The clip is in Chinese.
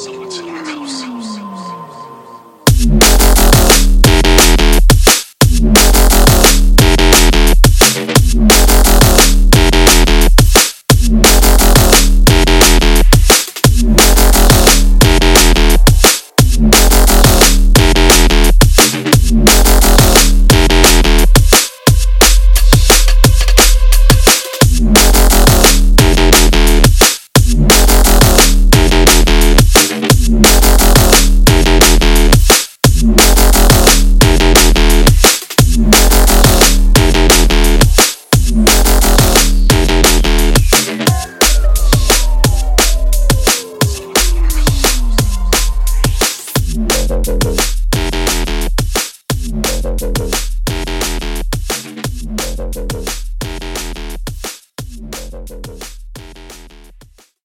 什么情况 Thank.